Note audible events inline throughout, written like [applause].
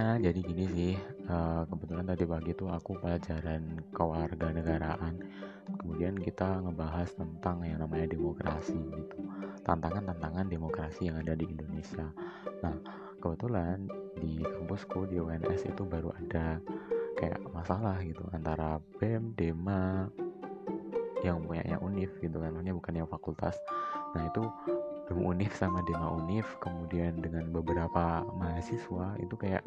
intinya jadi gini sih uh, kebetulan tadi pagi tuh aku pelajaran kewarganegaraan. Kemudian kita ngebahas tentang yang namanya demokrasi gitu. Tantangan-tantangan demokrasi yang ada di Indonesia. Nah kebetulan di kampusku di UNS itu baru ada kayak masalah gitu antara BEM, DEMA yang punya yang UNIF gitu kan. Maksudnya bukan yang fakultas. Nah itu BEM UNIF sama DEMA UNIF kemudian dengan beberapa mahasiswa itu kayak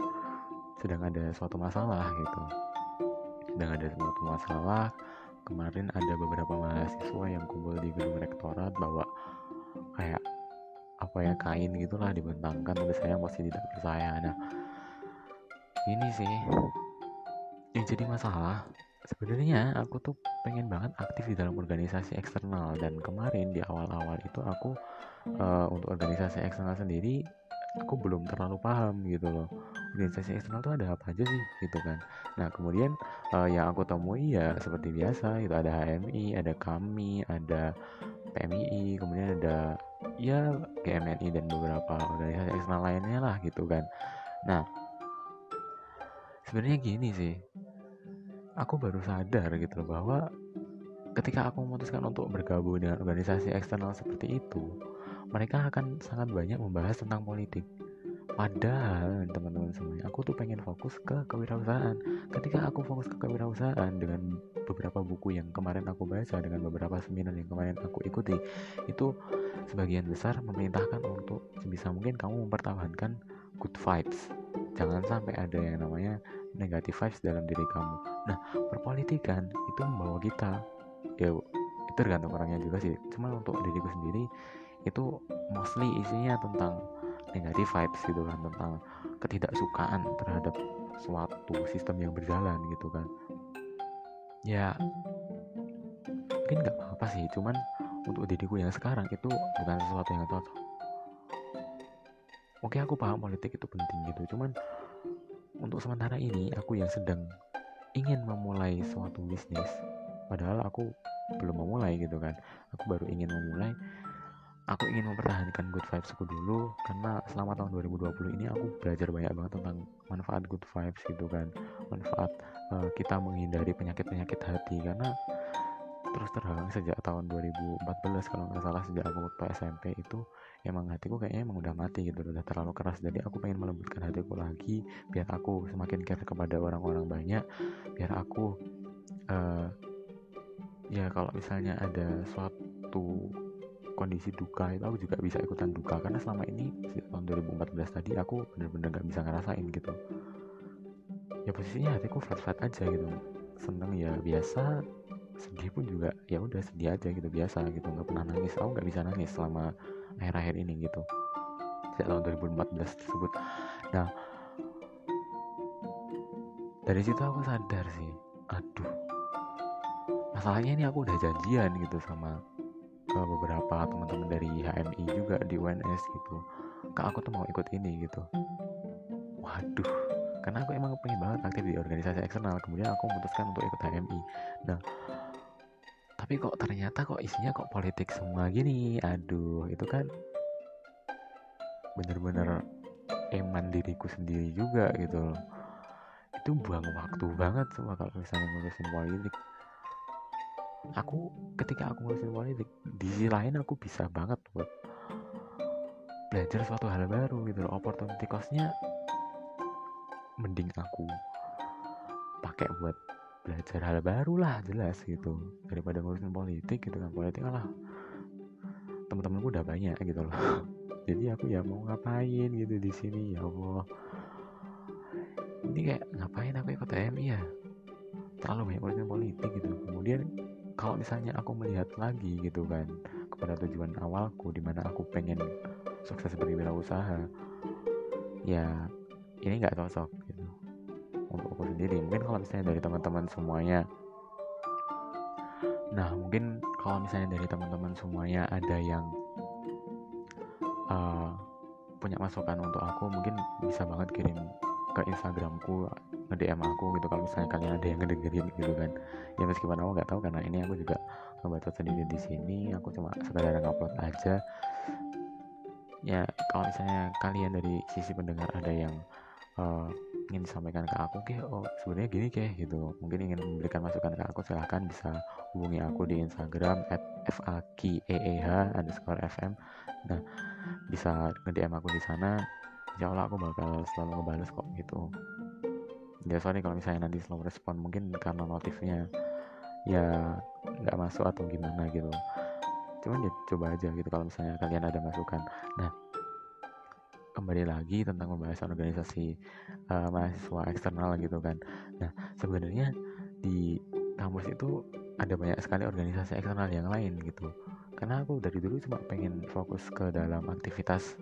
sedang ada suatu masalah gitu. Sedang ada suatu masalah kemarin ada beberapa mahasiswa yang kumpul di gedung rektorat bawa kayak apa ya kain gitulah dibentangkan tapi saya masih tidak percaya. Nah ini sih yang jadi masalah. Sebenarnya aku tuh pengen banget aktif di dalam organisasi eksternal dan kemarin di awal-awal itu aku uh, untuk organisasi eksternal sendiri aku belum terlalu paham gitu loh organisasi eksternal tuh ada apa aja sih gitu kan. Nah kemudian uh, yang aku temui ya seperti biasa itu ada HMI ada kami ada PMI kemudian ada ya GMNI dan beberapa organisasi eksternal lainnya lah gitu kan. Nah sebenarnya gini sih aku baru sadar gitu loh bahwa ketika aku memutuskan untuk bergabung dengan organisasi eksternal seperti itu mereka akan sangat banyak membahas tentang politik padahal teman-teman semuanya. Aku tuh pengen fokus ke kewirausahaan. Ketika aku fokus ke kewirausahaan dengan beberapa buku yang kemarin aku baca dengan beberapa seminar yang kemarin aku ikuti itu sebagian besar memerintahkan untuk sebisa mungkin kamu mempertahankan good vibes. Jangan sampai ada yang namanya negative vibes dalam diri kamu. Nah perpolitikan itu membawa kita ya itu tergantung orangnya juga sih. Cuma untuk diriku sendiri itu mostly isinya tentang negative vibes gitu kan tentang ketidaksukaan terhadap suatu sistem yang berjalan gitu kan. Ya mungkin nggak apa-apa sih cuman untuk diriku yang sekarang itu bukan sesuatu yang cocok. Oke aku paham politik itu penting gitu cuman untuk sementara ini aku yang sedang ingin memulai suatu bisnis padahal aku belum memulai gitu kan. Aku baru ingin memulai aku ingin mempertahankan good vibes aku dulu karena selama tahun 2020 ini aku belajar banyak banget tentang manfaat good vibes gitu kan. Manfaat uh, kita menghindari penyakit-penyakit hati. Karena terus terang sejak tahun 2014 kalau nggak salah sejak aku waktu SMP itu emang hatiku kayaknya emang udah mati gitu udah terlalu keras. Jadi aku pengen melembutkan hatiku lagi biar aku semakin care kepada orang-orang banyak biar aku uh, ya kalau misalnya ada suatu kondisi duka itu aku juga bisa ikutan duka. Karena selama ini tahun 2014 tadi aku bener-bener gak bisa ngerasain gitu. Ya posisinya hatiku flat-flat aja gitu. Seneng ya biasa sedih pun juga ya udah sedih aja gitu biasa gitu. Nggak pernah nangis. Aku nggak bisa nangis selama akhir-akhir ini gitu. Sejak tahun 2014 tersebut. Nah dari situ aku sadar sih aduh masalahnya ini aku udah janjian gitu sama uh, beberapa teman-teman dari HMI juga di UNS gitu. Kak aku tuh mau ikut ini gitu. Waduh karena aku emang pengen banget aktif di organisasi eksternal. Kemudian aku memutuskan untuk ikut HMI nah tapi kok ternyata kok isinya kok politik semua gini? Aduh itu kan bener-bener eman diriku sendiri juga gitu loh. Itu buang waktu banget semua kalau misalnya ngurusin politik aku ketika aku ngurusin politik di sisi lain aku bisa banget buat belajar suatu hal baru gitu loh. Opportunity costnya mending aku pakai buat belajar hal baru lah jelas gitu. Daripada ngurusin politik gitu kan. Politik lah teman-temanku udah banyak gitu loh. [laughs] Jadi aku ya mau ngapain gitu di sini? Ya Allah. Ini kayak ngapain aku ikut TMI ya? Terlalu banyak ngurusin politik gitu. Kemudian kalau misalnya aku melihat lagi gitu kan kepada tujuan awalku di mana aku pengen sukses sebagai wirausaha ya ini nggak cocok gitu. Untuk aku sendiri mungkin kalau misalnya dari teman-teman semuanya. Nah mungkin kalau misalnya dari teman-teman semuanya ada yang uh, punya masukan untuk aku mungkin bisa banget kirim ke Instagramku nge DM aku gitu kalau misalnya kalian ada yang ngedengerin gitu kan. Ya meskipun aku nggak tahu karena ini aku juga ngebaca sendiri di sini aku cuma sekadar ngupload aja. Ya kalau misalnya kalian dari sisi pendengar ada yang uh, ingin disampaikan ke aku ke oh sebenarnya gini ke gitu. Mungkin ingin memberikan masukan ke aku silahkan bisa hubungi aku di Instagram at fakeeh underscore fm nah bisa nge DM aku di sana. Insya Allah aku bakal selalu ngebales kok gitu ya sorry kalau misalnya nanti slow respon mungkin karena notifnya ya nggak masuk atau gimana gitu. Cuman ya coba aja gitu kalau misalnya kalian ada masukan. Nah kembali lagi tentang pembahasan organisasi uh, mahasiswa eksternal gitu kan. Nah sebenarnya di kampus itu ada banyak sekali organisasi eksternal yang lain gitu. Karena aku dari dulu cuma pengen fokus ke dalam aktivitas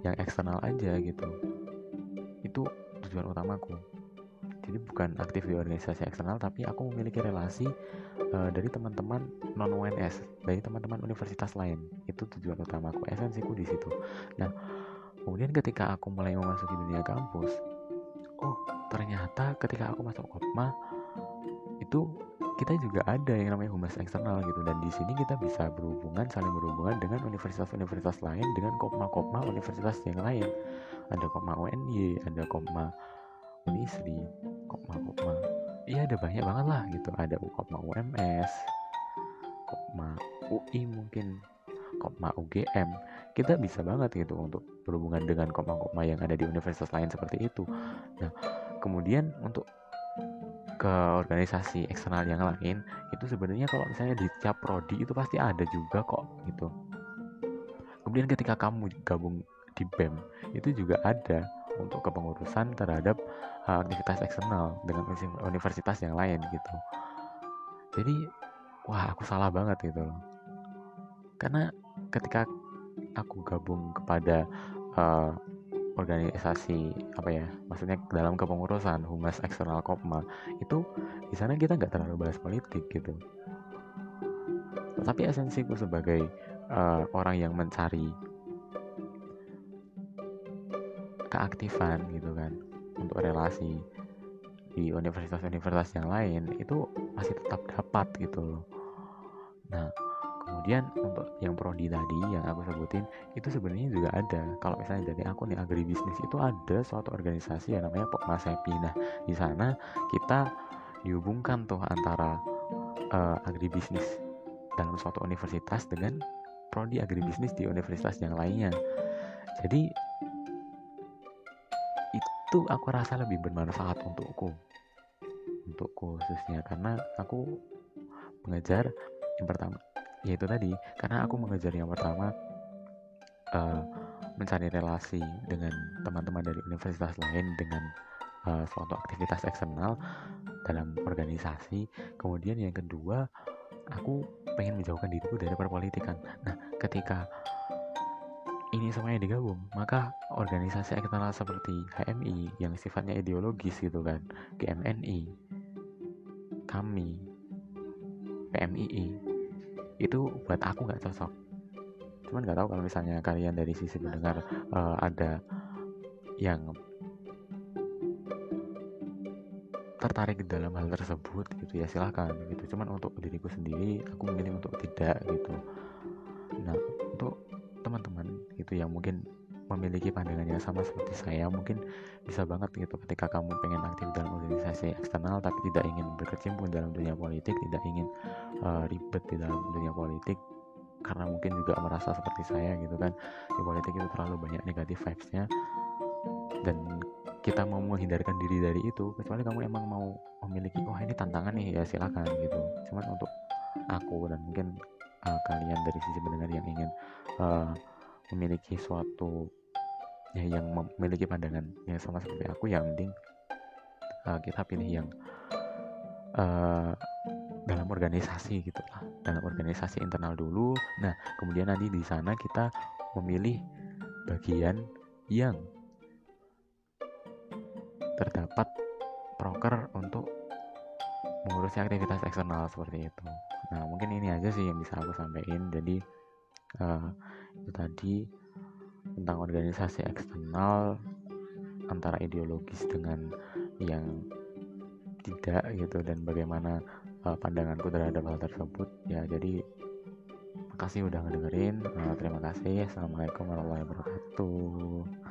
yang eksternal aja gitu. Itu tujuan utamaku jadi bukan aktif di organisasi eksternal tapi aku memiliki relasi uh, dari teman-teman non UNS dari teman-teman universitas lain. Itu tujuan utamaku esensiku di situ. Nah kemudian ketika aku mulai memasuki dunia kampus oh ternyata ketika aku masuk kopma itu kita juga ada yang namanya humas eksternal gitu. Dan di sini kita bisa berhubungan saling berhubungan dengan universitas-universitas lain dengan kopma-kopma universitas yang lain. Ada kopma UNY ada kopma Unisri kopma kopma iya ada banyak banget lah gitu. Ada kopma UMS kopma UI mungkin kopma UGM kita bisa banget gitu untuk berhubungan dengan kopma-kopma yang ada di universitas lain seperti itu. Nah kemudian untuk ke organisasi eksternal yang lain itu sebenarnya kalau misalnya di tiap prodi itu pasti ada juga kok gitu. Kemudian ketika kamu gabung di BEM itu juga ada untuk kepengurusan terhadap uh, aktivitas eksternal dengan universitas yang lain gitu. Jadi wah aku salah banget gitu loh. Karena ketika aku gabung kepada uh, organisasi apa ya maksudnya dalam kepengurusan humas eksternal kopma itu di sana kita nggak terlalu bahas politik gitu. Tapi esensiku sebagai uh, orang yang mencari keaktifan gitu kan untuk relasi di universitas-universitas yang lain itu masih tetap dapat gitu loh. Nah kemudian untuk yang prodi tadi yang aku sebutin itu sebenarnya juga ada. Kalau misalnya dari aku nih agribisnis itu ada suatu organisasi yang namanya Pokma Sepi. Nah di sana kita dihubungkan tuh antara uh, agribisnis dalam suatu universitas dengan prodi agribisnis di universitas yang lainnya. Jadi itu aku rasa lebih bermanfaat untukku. Untukku khususnya karena aku mengejar yang pertama yaitu tadi karena aku mengejar yang pertama uh, mencari relasi dengan teman-teman dari universitas lain dengan uh, suatu aktivitas eksternal dalam organisasi. Kemudian yang kedua aku pengen menjauhkan diriku dari perpolitikan. Nah ketika ini semuanya digabung, maka organisasi eksternal seperti HMI yang sifatnya ideologis gitu kan, GMNI, kami, PMII, itu buat aku nggak cocok. Cuman nggak tahu kalau misalnya kalian dari sisi mendengar uh, ada yang tertarik dalam hal tersebut gitu ya silahkan gitu cuman untuk diriku sendiri aku memilih untuk tidak gitu nah gitu yang mungkin memiliki pandangannya sama seperti saya mungkin bisa banget gitu ketika kamu pengen aktif dalam organisasi eksternal tapi tidak ingin berkecimpung dalam dunia politik tidak ingin uh, ribet di dalam dunia politik karena mungkin juga merasa seperti saya gitu kan di politik itu terlalu banyak negatif vibesnya dan kita mau menghindarkan diri dari itu kecuali kamu emang mau memiliki oh ini tantangan nih ya silakan gitu. Cuman untuk aku dan mungkin uh, kalian dari sisi pendengar yang ingin uh, memiliki suatu ya yang memiliki pandangan yang sama seperti aku yang penting uh, kita pilih yang uh, dalam organisasi gitu lah dalam organisasi internal dulu. Nah kemudian nanti di sana kita memilih bagian yang terdapat proker untuk mengurusi aktivitas eksternal seperti itu. Nah mungkin ini aja sih yang bisa aku sampaikan. Jadi uh, itu tadi tentang organisasi eksternal antara ideologis dengan yang tidak gitu dan bagaimana uh, pandanganku terhadap hal tersebut. Ya jadi makasih udah ngedengerin. Uh, terima kasih. Assalamualaikum warahmatullahi wabarakatuh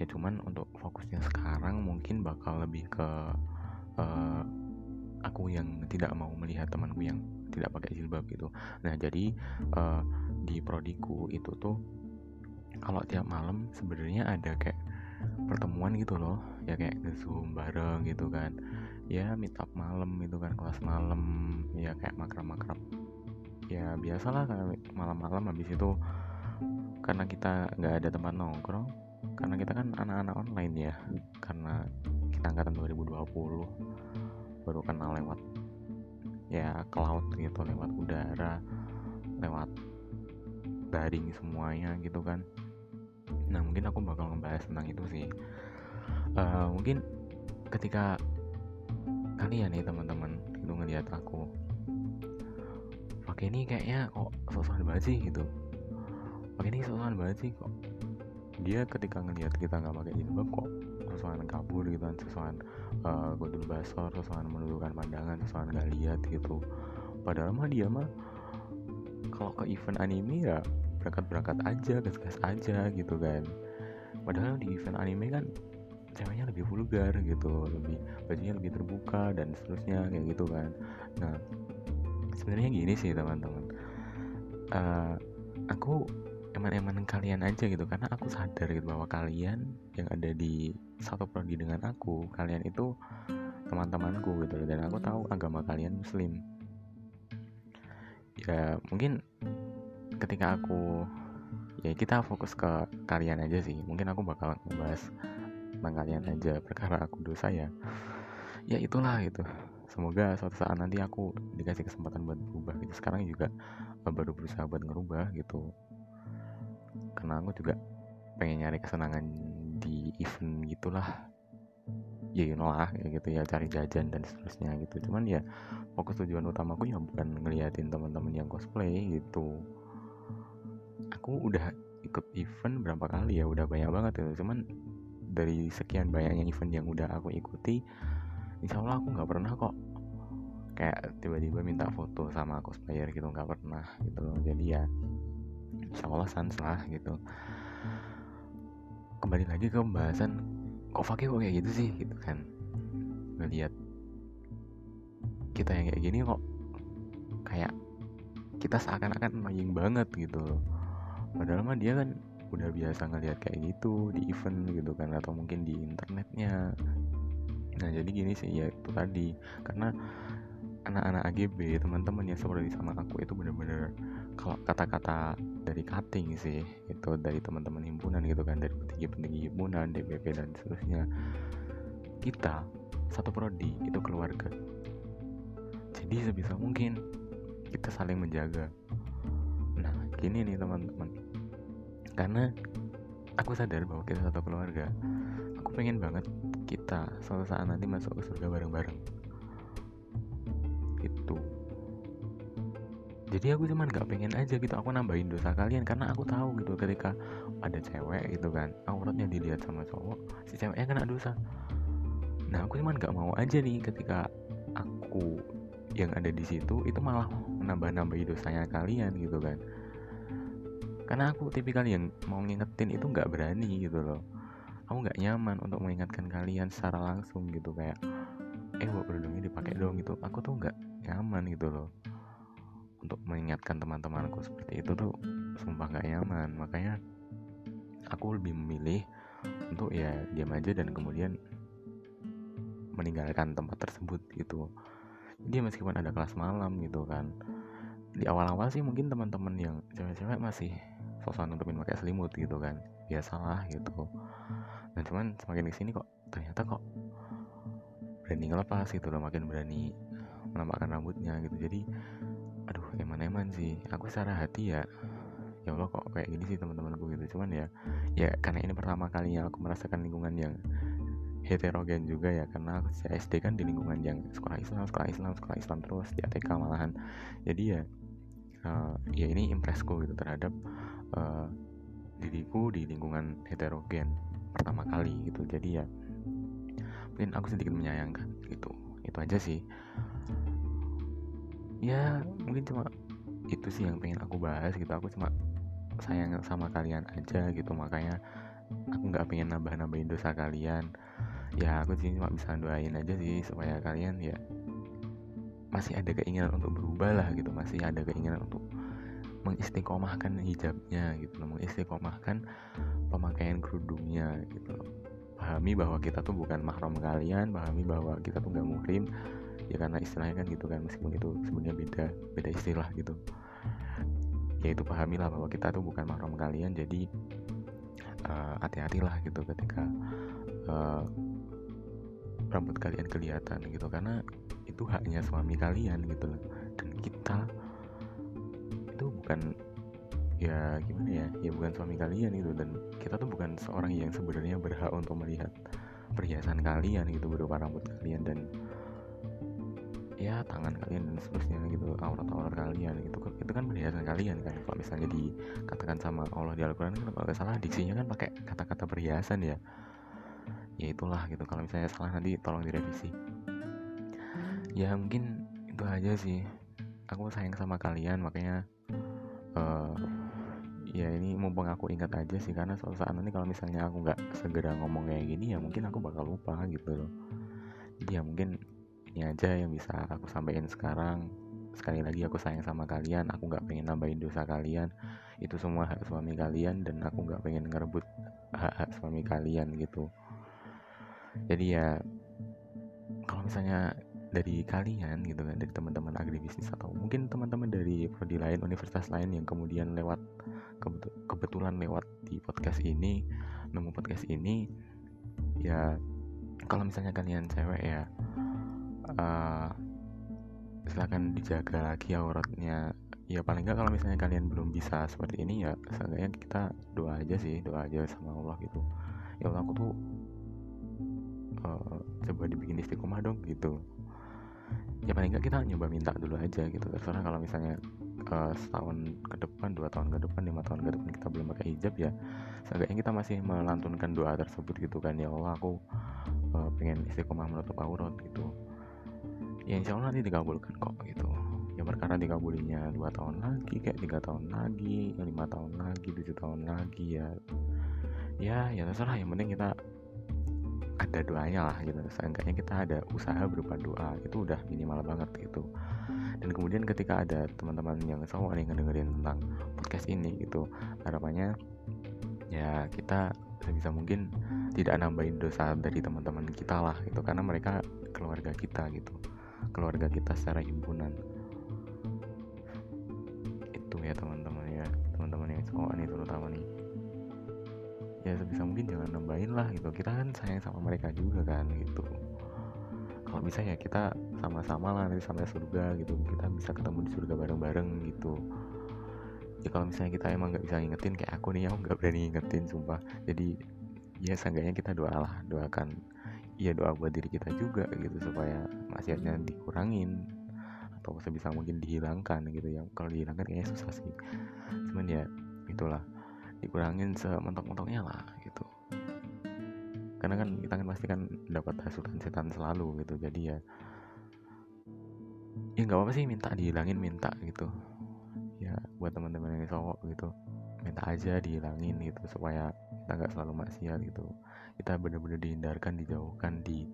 ya cuman untuk fokusnya sekarang mungkin bakal lebih ke uh, aku yang tidak mau melihat temanku yang tidak pakai jilbab gitu. Nah jadi uh, di prodiku itu tuh kalau tiap malam sebenarnya ada kayak pertemuan gitu loh. Ya kayak zoom bareng gitu kan. Ya meet up malam gitu kan kelas malam. Ya kayak makrab-makrab. Ya biasalah kayak malam-malam habis itu karena kita nggak ada tempat nongkrong karena kita kan anak-anak online ya. Karena kita angkatan 2020 baru kenal lewat ya cloud gitu lewat udara lewat daring semuanya gitu kan. Nah mungkin aku bakal ngebahas tentang itu sih. Uh, mungkin ketika kalian nih teman-teman itu ngeliat aku pakai ini kayaknya kok sosokan banget sih gitu. Pakai ini sosokan banget sih kok dia ketika ngelihat kita nggak pakai jilbab kok sosokan kabur gitu kan sosokan uh, godul basor sosokan menundukkan pandangan sosokan nggak lihat gitu. Padahal mah dia mah kalau ke event anime ya berangkat-berangkat aja gas-gas aja gitu kan. Padahal di event anime kan ceweknya lebih vulgar gitu lebih bajunya lebih terbuka dan seterusnya kayak gitu kan. Nah sebenarnya gini sih teman-teman. Uh, aku eman-eman kalian aja gitu. Karena aku sadar gitu bahwa kalian yang ada di satu prodi dengan aku kalian itu teman-temanku gitu dan aku tahu agama kalian muslim. Ya mungkin ketika aku ya kita fokus ke kalian aja sih. Mungkin aku bakal ngebahas tentang kalian aja perkara aku dosa ya. Ya itulah gitu. Semoga suatu saat nanti aku dikasih kesempatan buat berubah gitu. Sekarang juga baru berusaha buat ngerubah gitu karena aku juga pengen nyari kesenangan di event gitulah. Ya you know lah gitu ya cari jajan dan seterusnya gitu. Cuman ya fokus tujuan utamaku ya bukan ngeliatin teman-teman yang cosplay gitu. Aku udah ikut event berapa kali ya udah banyak banget gitu cuman dari sekian banyaknya event yang udah aku ikuti insya Allah aku nggak pernah kok kayak tiba-tiba minta foto sama cosplayer gitu nggak pernah gitu loh. Jadi ya insya Allah sans lah gitu. Kembali lagi ke pembahasan kok Fakih kok kayak gitu sih gitu kan. Ngelihat kita yang kayak gini kok kayak kita seakan-akan annoying banget gitu loh. Padahal mah dia kan udah biasa ngelihat kayak gitu di event gitu kan atau mungkin di internetnya. Nah jadi gini sih ya itu tadi. Karena anak-anak AGB teman-teman yang seperti sama aku itu bener-bener kalau kata-kata dari cutting sih itu dari teman-teman himpunan gitu kan dari petinggi-petinggi himpunan DPP dan seterusnya. Kita satu prodi itu keluarga. Jadi sebisa mungkin kita saling menjaga. Nah gini nih teman-teman. Karena aku sadar bahwa kita satu keluarga aku pengen banget kita suatu saat nanti masuk ke surga bareng-bareng jadi aku cuman gak pengen aja gitu aku nambahin dosa kalian karena aku tahu gitu ketika ada cewek gitu kan auratnya dilihat sama cowok si ceweknya kena dosa. Nah aku cuman gak mau aja nih ketika aku yang ada di situ itu malah menambah-nambahi dosanya kalian gitu kan. Karena aku tipikal yang mau ngingetin itu nggak berani gitu loh. Aku nggak nyaman untuk mengingatkan kalian secara langsung gitu kayak eh buat kerudungnya dipakai dong gitu. Aku tuh nggak nyaman gitu loh untuk mengingatkan teman-temanku seperti itu tuh sumpah nggak nyaman. Makanya aku lebih memilih untuk ya diam aja dan kemudian meninggalkan tempat tersebut gitu. Jadi meskipun ada kelas malam gitu kan di awal-awal sih mungkin teman-teman yang cewek-cewek masih sosok nutupin pakai selimut gitu kan biasalah gitu. Nah cuman semakin ke sini kok ternyata kok berani ngelepas gitu loh makin berani menampakkan rambutnya gitu. Jadi aduh eman-eman sih. Aku secara hati ya. Ya Allah kok kayak gini sih teman-temanku gitu. Cuman ya ya karena ini pertama kalinya aku merasakan lingkungan yang heterogen juga ya. Karena aku SD kan di lingkungan yang sekolah Islam sekolah Islam sekolah Islam terus di ATK malahan. Jadi ya uh, ya ini impresku gitu terhadap uh, diriku di lingkungan heterogen pertama kali gitu. Jadi ya mungkin aku sedikit menyayangkan gitu. Itu aja sih ya mungkin cuma itu sih yang pengen aku bahas gitu. Aku cuma sayang sama kalian aja gitu. Makanya aku nggak pengen nambah-nambahin dosa kalian. Ya aku sih cuma bisa doain aja sih supaya kalian ya masih ada keinginan untuk berubah lah gitu. Masih ada keinginan untuk mengistiqomahkan hijabnya gitu mengistiqomahkan pemakaian kerudungnya gitu pahami bahwa kita tuh bukan mahram kalian pahami bahwa kita tuh gak muhrim ya karena istilahnya kan gitu kan meskipun itu sebenarnya beda beda istilah gitu. Ya itu pahamilah bahwa kita tuh bukan mahram kalian jadi uh, hati-hatilah gitu ketika uh, rambut kalian kelihatan gitu. Karena itu haknya suami kalian gitu loh. Dan kita itu bukan ya gimana ya ya bukan suami kalian gitu. Dan kita tuh bukan seorang yang sebenarnya berhak untuk melihat perhiasan kalian gitu berupa rambut kalian. Dan ya tangan kalian dan seterusnya gitu aurat-aurat kalian gitu itu kan perhiasan kalian kan kalau misalnya dikatakan sama Allah di Al-Quran kan kalau salah. Diksinya kan pakai kata-kata perhiasan ya. Ya itulah gitu. Kalau misalnya salah nanti tolong direvisi. Ya mungkin itu aja sih. Aku sayang sama kalian makanya uh, ya ini mumpung aku ingat aja sih. Karena suatu saat nanti kalau misalnya aku nggak segera ngomong kayak gini ya mungkin aku bakal lupa gitu loh. Ya mungkin ini aja yang bisa aku sampaikan sekarang. Sekali lagi aku sayang sama kalian aku nggak pengen nambahin dosa kalian. Itu semua hak suami kalian dan aku nggak pengen ngerebut hak-hak suami kalian gitu. Jadi ya kalau misalnya dari kalian gitu kan dari teman-teman agribisnis atau mungkin teman-teman dari prodi lain universitas lain yang kemudian lewat kebetulan lewat di podcast ini nemu podcast ini ya kalau misalnya kalian cewek ya uh, silakan dijaga lagi auratnya ya paling nggak kalau misalnya kalian belum bisa seperti ini ya seenggaknya kita doa aja sih doa aja sama Allah gitu. Ya Allah aku tuh uh, coba dibikin istiqomah dong gitu. Ya paling nggak kita nyoba minta dulu aja gitu. Terserah kalau misalnya uh, setahun ke depan dua tahun ke depan lima tahun ke depan kita belum pakai hijab ya seenggaknya kita masih melantunkan doa tersebut gitu kan. Ya Allah aku uh, pengen istiqomah menutup aurat gitu ya insya Allah nanti dikabulkan kok gitu. Ya perkara dikabulinya dua tahun lagi kayak tiga tahun lagi lima tahun lagi tujuh tahun lagi ya. Ya ya terserah. Yang penting kita ada doanya lah gitu. Seenggaknya kita ada usaha berupa doa itu udah minimal banget gitu. Dan kemudian ketika ada teman-teman yang sama yang ngedengerin tentang podcast ini gitu harapannya ya kita sebisa mungkin tidak nambahin dosa dari teman-teman kita lah gitu. Karena mereka keluarga kita gitu keluarga kita secara himpunan. Itu ya teman-teman ya. Teman-teman yang cowok nih terutama nih. Ya sebisa mungkin jangan nambahin lah gitu. Kita kan sayang sama mereka juga kan gitu. Kalau bisa ya kita sama-sama lah nanti sampai surga gitu. Kita bisa ketemu di surga bareng-bareng gitu. Ya kalau misalnya kita emang nggak bisa ngingetin kayak aku nih aku nggak berani ngingetin sumpah. Jadi ya seenggaknya kita doalah doakan ya doa buat diri kita juga gitu supaya maksiatnya dikurangin atau sebisa mungkin dihilangkan gitu. Ya kalau dihilangkan kayaknya susah sih. Cuman ya itulah dikurangin sementok-mentoknya lah gitu. Karena kan kita kan pasti kan dapat hasutan setan selalu gitu. Jadi ya ya nggak apa-apa sih minta dihilangin minta gitu. Ya buat teman-teman yang cowok gitu minta aja dihilangin gitu supaya kita nggak selalu maksiat gitu kita benar-benar dihindarkan dijauhkan di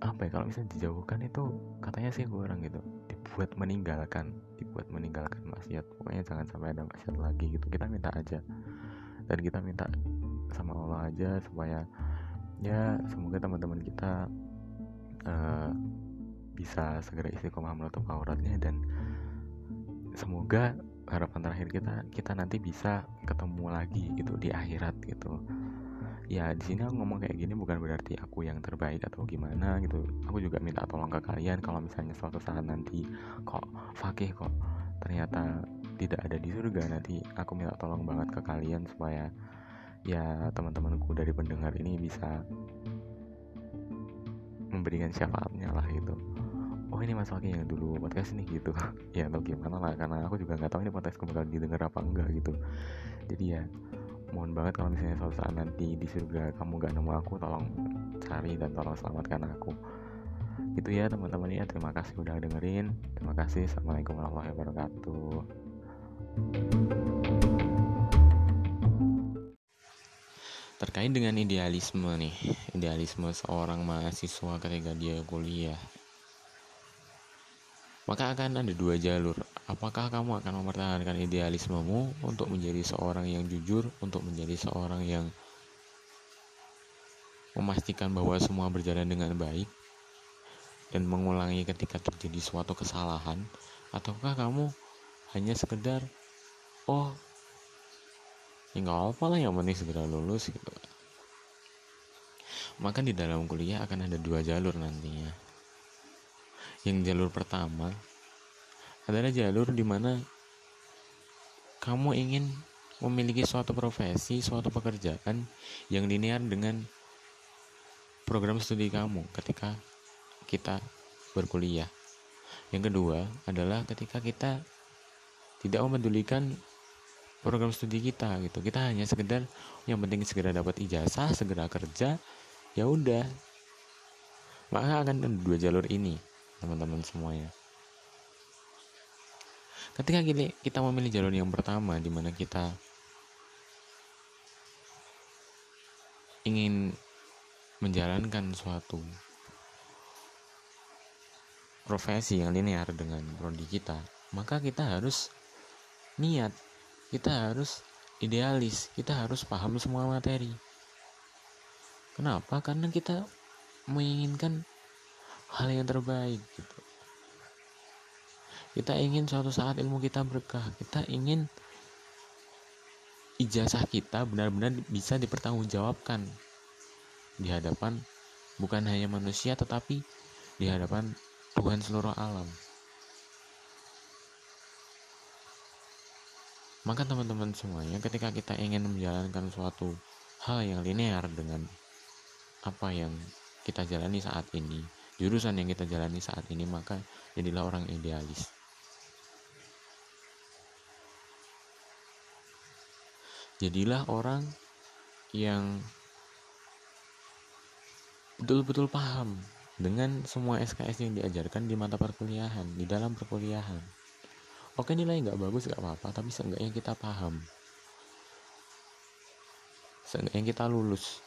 apa ya kalau misalnya dijauhkan itu katanya sih gue orang gitu. Dibuat meninggalkan dibuat meninggalkan maksiat. Pokoknya jangan sampai ada maksiat lagi gitu. Kita minta aja. Dan kita minta sama Allah aja supaya ya semoga teman-teman kita uh, bisa segera istiqomah menutup auratnya dan semoga harapan terakhir kita kita nanti bisa ketemu lagi gitu di akhirat gitu. Ya di sini aku ngomong kayak gini bukan berarti aku yang terbaik atau gimana gitu. Aku juga minta tolong ke kalian kalau misalnya suatu saat nanti kok fakih kok ternyata tidak ada di surga nanti aku minta tolong banget ke kalian supaya ya teman-temanku dari pendengar ini bisa memberikan syafaatnya lah gitu oh ini Mas Waki yang dulu podcast nih gitu. [laughs] Ya atau gimana lah karena aku juga nggak tahu ini podcast bakal didengar apa enggak gitu. Jadi ya mohon banget kalau misalnya suatu saat nanti di surga kamu gak nemu aku tolong cari dan tolong selamatkan aku. Itu ya teman-teman. Ya terima kasih udah dengerin. Terima kasih. Assalamualaikum warahmatullahi wabarakatuh. Terkait dengan idealisme nih. Idealisme seorang mahasiswa ketika dia kuliah maka akan ada dua jalur. Apakah kamu akan mempertahankan idealismemu untuk menjadi seorang yang jujur, untuk menjadi seorang yang memastikan bahwa semua berjalan dengan baik dan mengulangi ketika terjadi suatu kesalahan, ataukah kamu hanya sekedar oh ya nggak apa lah yang penting segera lulus gitu? Maka di dalam kuliah akan ada dua jalur nantinya yang jalur pertama adalah jalur di mana kamu ingin memiliki suatu profesi, suatu pekerjaan yang linear dengan program studi kamu ketika kita berkuliah. Yang kedua adalah ketika kita tidak memedulikan program studi kita gitu. Kita hanya sekedar yang penting segera dapat ijazah, segera kerja, ya udah. Maka akan ada dua jalur ini teman-teman semuanya. Ketika kita memilih jalur yang pertama di mana kita ingin menjalankan suatu profesi yang linear dengan prodi kita maka kita harus niat kita harus idealis kita harus paham semua materi. Kenapa? Karena kita menginginkan hal yang terbaik gitu. Kita ingin suatu saat ilmu kita berkah. Kita ingin ijazah kita benar-benar bisa dipertanggungjawabkan di hadapan bukan hanya manusia tetapi di hadapan Tuhan seluruh alam. Maka teman-teman semuanya ketika kita ingin menjalankan suatu hal yang linear dengan apa yang kita jalani saat ini jurusan yang kita jalani saat ini maka jadilah orang idealis. Jadilah orang yang betul-betul paham dengan semua SKS yang diajarkan di mata perkuliahan di dalam perkuliahan. Oke nilai nggak bagus nggak apa-apa tapi seenggaknya kita paham. Seenggaknya kita lulus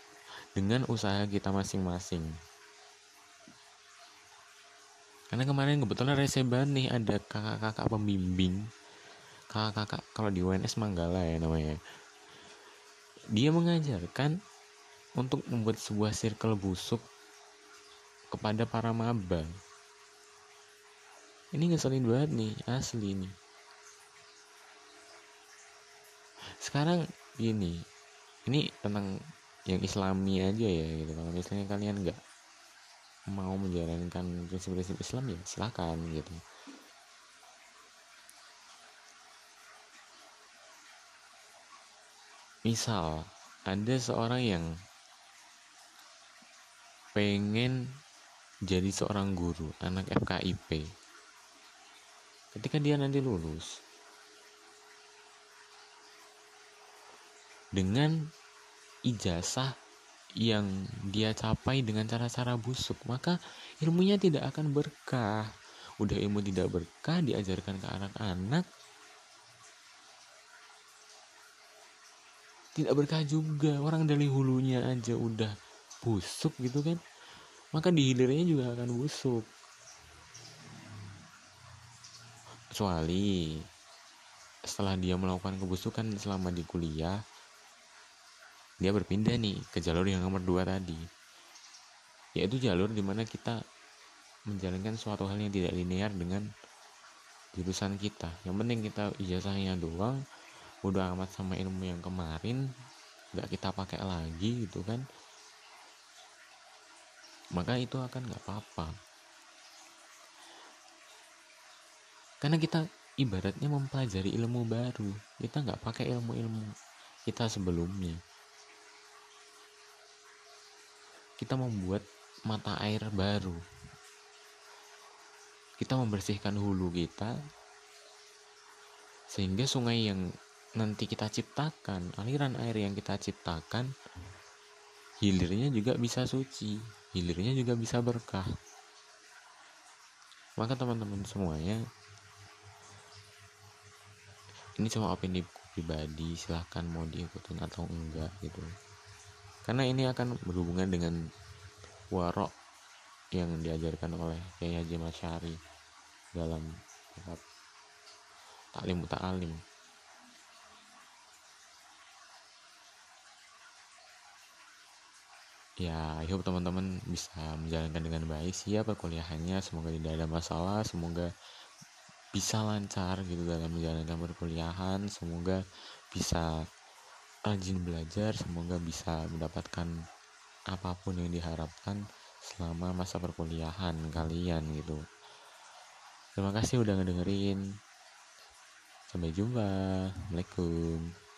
dengan usaha kita masing-masing karena kemarin kebetulan rese banget nih ada kakak-kakak pembimbing. Kakak-kakak kalau di UNS Manggala ya namanya. Dia mengajarkan untuk membuat sebuah circle busuk kepada para maba. Ini ngeselin banget nih asli nih. Sekarang gini ini tentang yang islami aja ya gitu. Kalau misalnya kalian nggak mau menjalankan prinsip-prinsip Islam ya silakan gitu. Misal ada seorang yang pengen jadi seorang guru anak FKIP ketika dia nanti lulus dengan ijazah yang dia capai dengan cara-cara busuk maka ilmunya tidak akan berkah. Udah ilmu tidak berkah diajarkan ke anak-anak tidak berkah juga. Orang dari hulunya aja udah busuk gitu kan maka di hilirnya juga akan busuk. Kecuali setelah dia melakukan kebusukan selama di kuliah dia berpindah nih ke jalur yang nomor dua tadi. Yaitu jalur di mana kita menjalankan suatu hal yang tidak linear dengan jurusan kita. Yang penting kita ijazahnya doang udah amat sama ilmu yang kemarin nggak kita pakai lagi gitu kan. Maka itu akan nggak apa-apa. Karena kita ibaratnya mempelajari ilmu baru. Kita nggak pakai ilmu-ilmu kita sebelumnya kita membuat mata air baru. Kita membersihkan hulu kita sehingga sungai yang nanti kita ciptakan aliran air yang kita ciptakan hilirnya juga bisa suci hilirnya juga bisa berkah. Maka teman-teman semuanya ini cuma opini pribadi silahkan mau diikutin atau enggak gitu karena ini akan berhubungan dengan warok yang diajarkan oleh Kiai Haji Masyari dalam taklim alim ya hope teman-teman bisa menjalankan dengan baik. Siap perkuliahannya semoga tidak ada masalah semoga bisa lancar gitu dalam menjalankan perkuliahan semoga bisa rajin belajar semoga bisa mendapatkan apa pun yang diharapkan selama masa perkuliahan kalian gitu. Terima kasih udah ngedengerin. Sampai jumpa. Assalamualaikum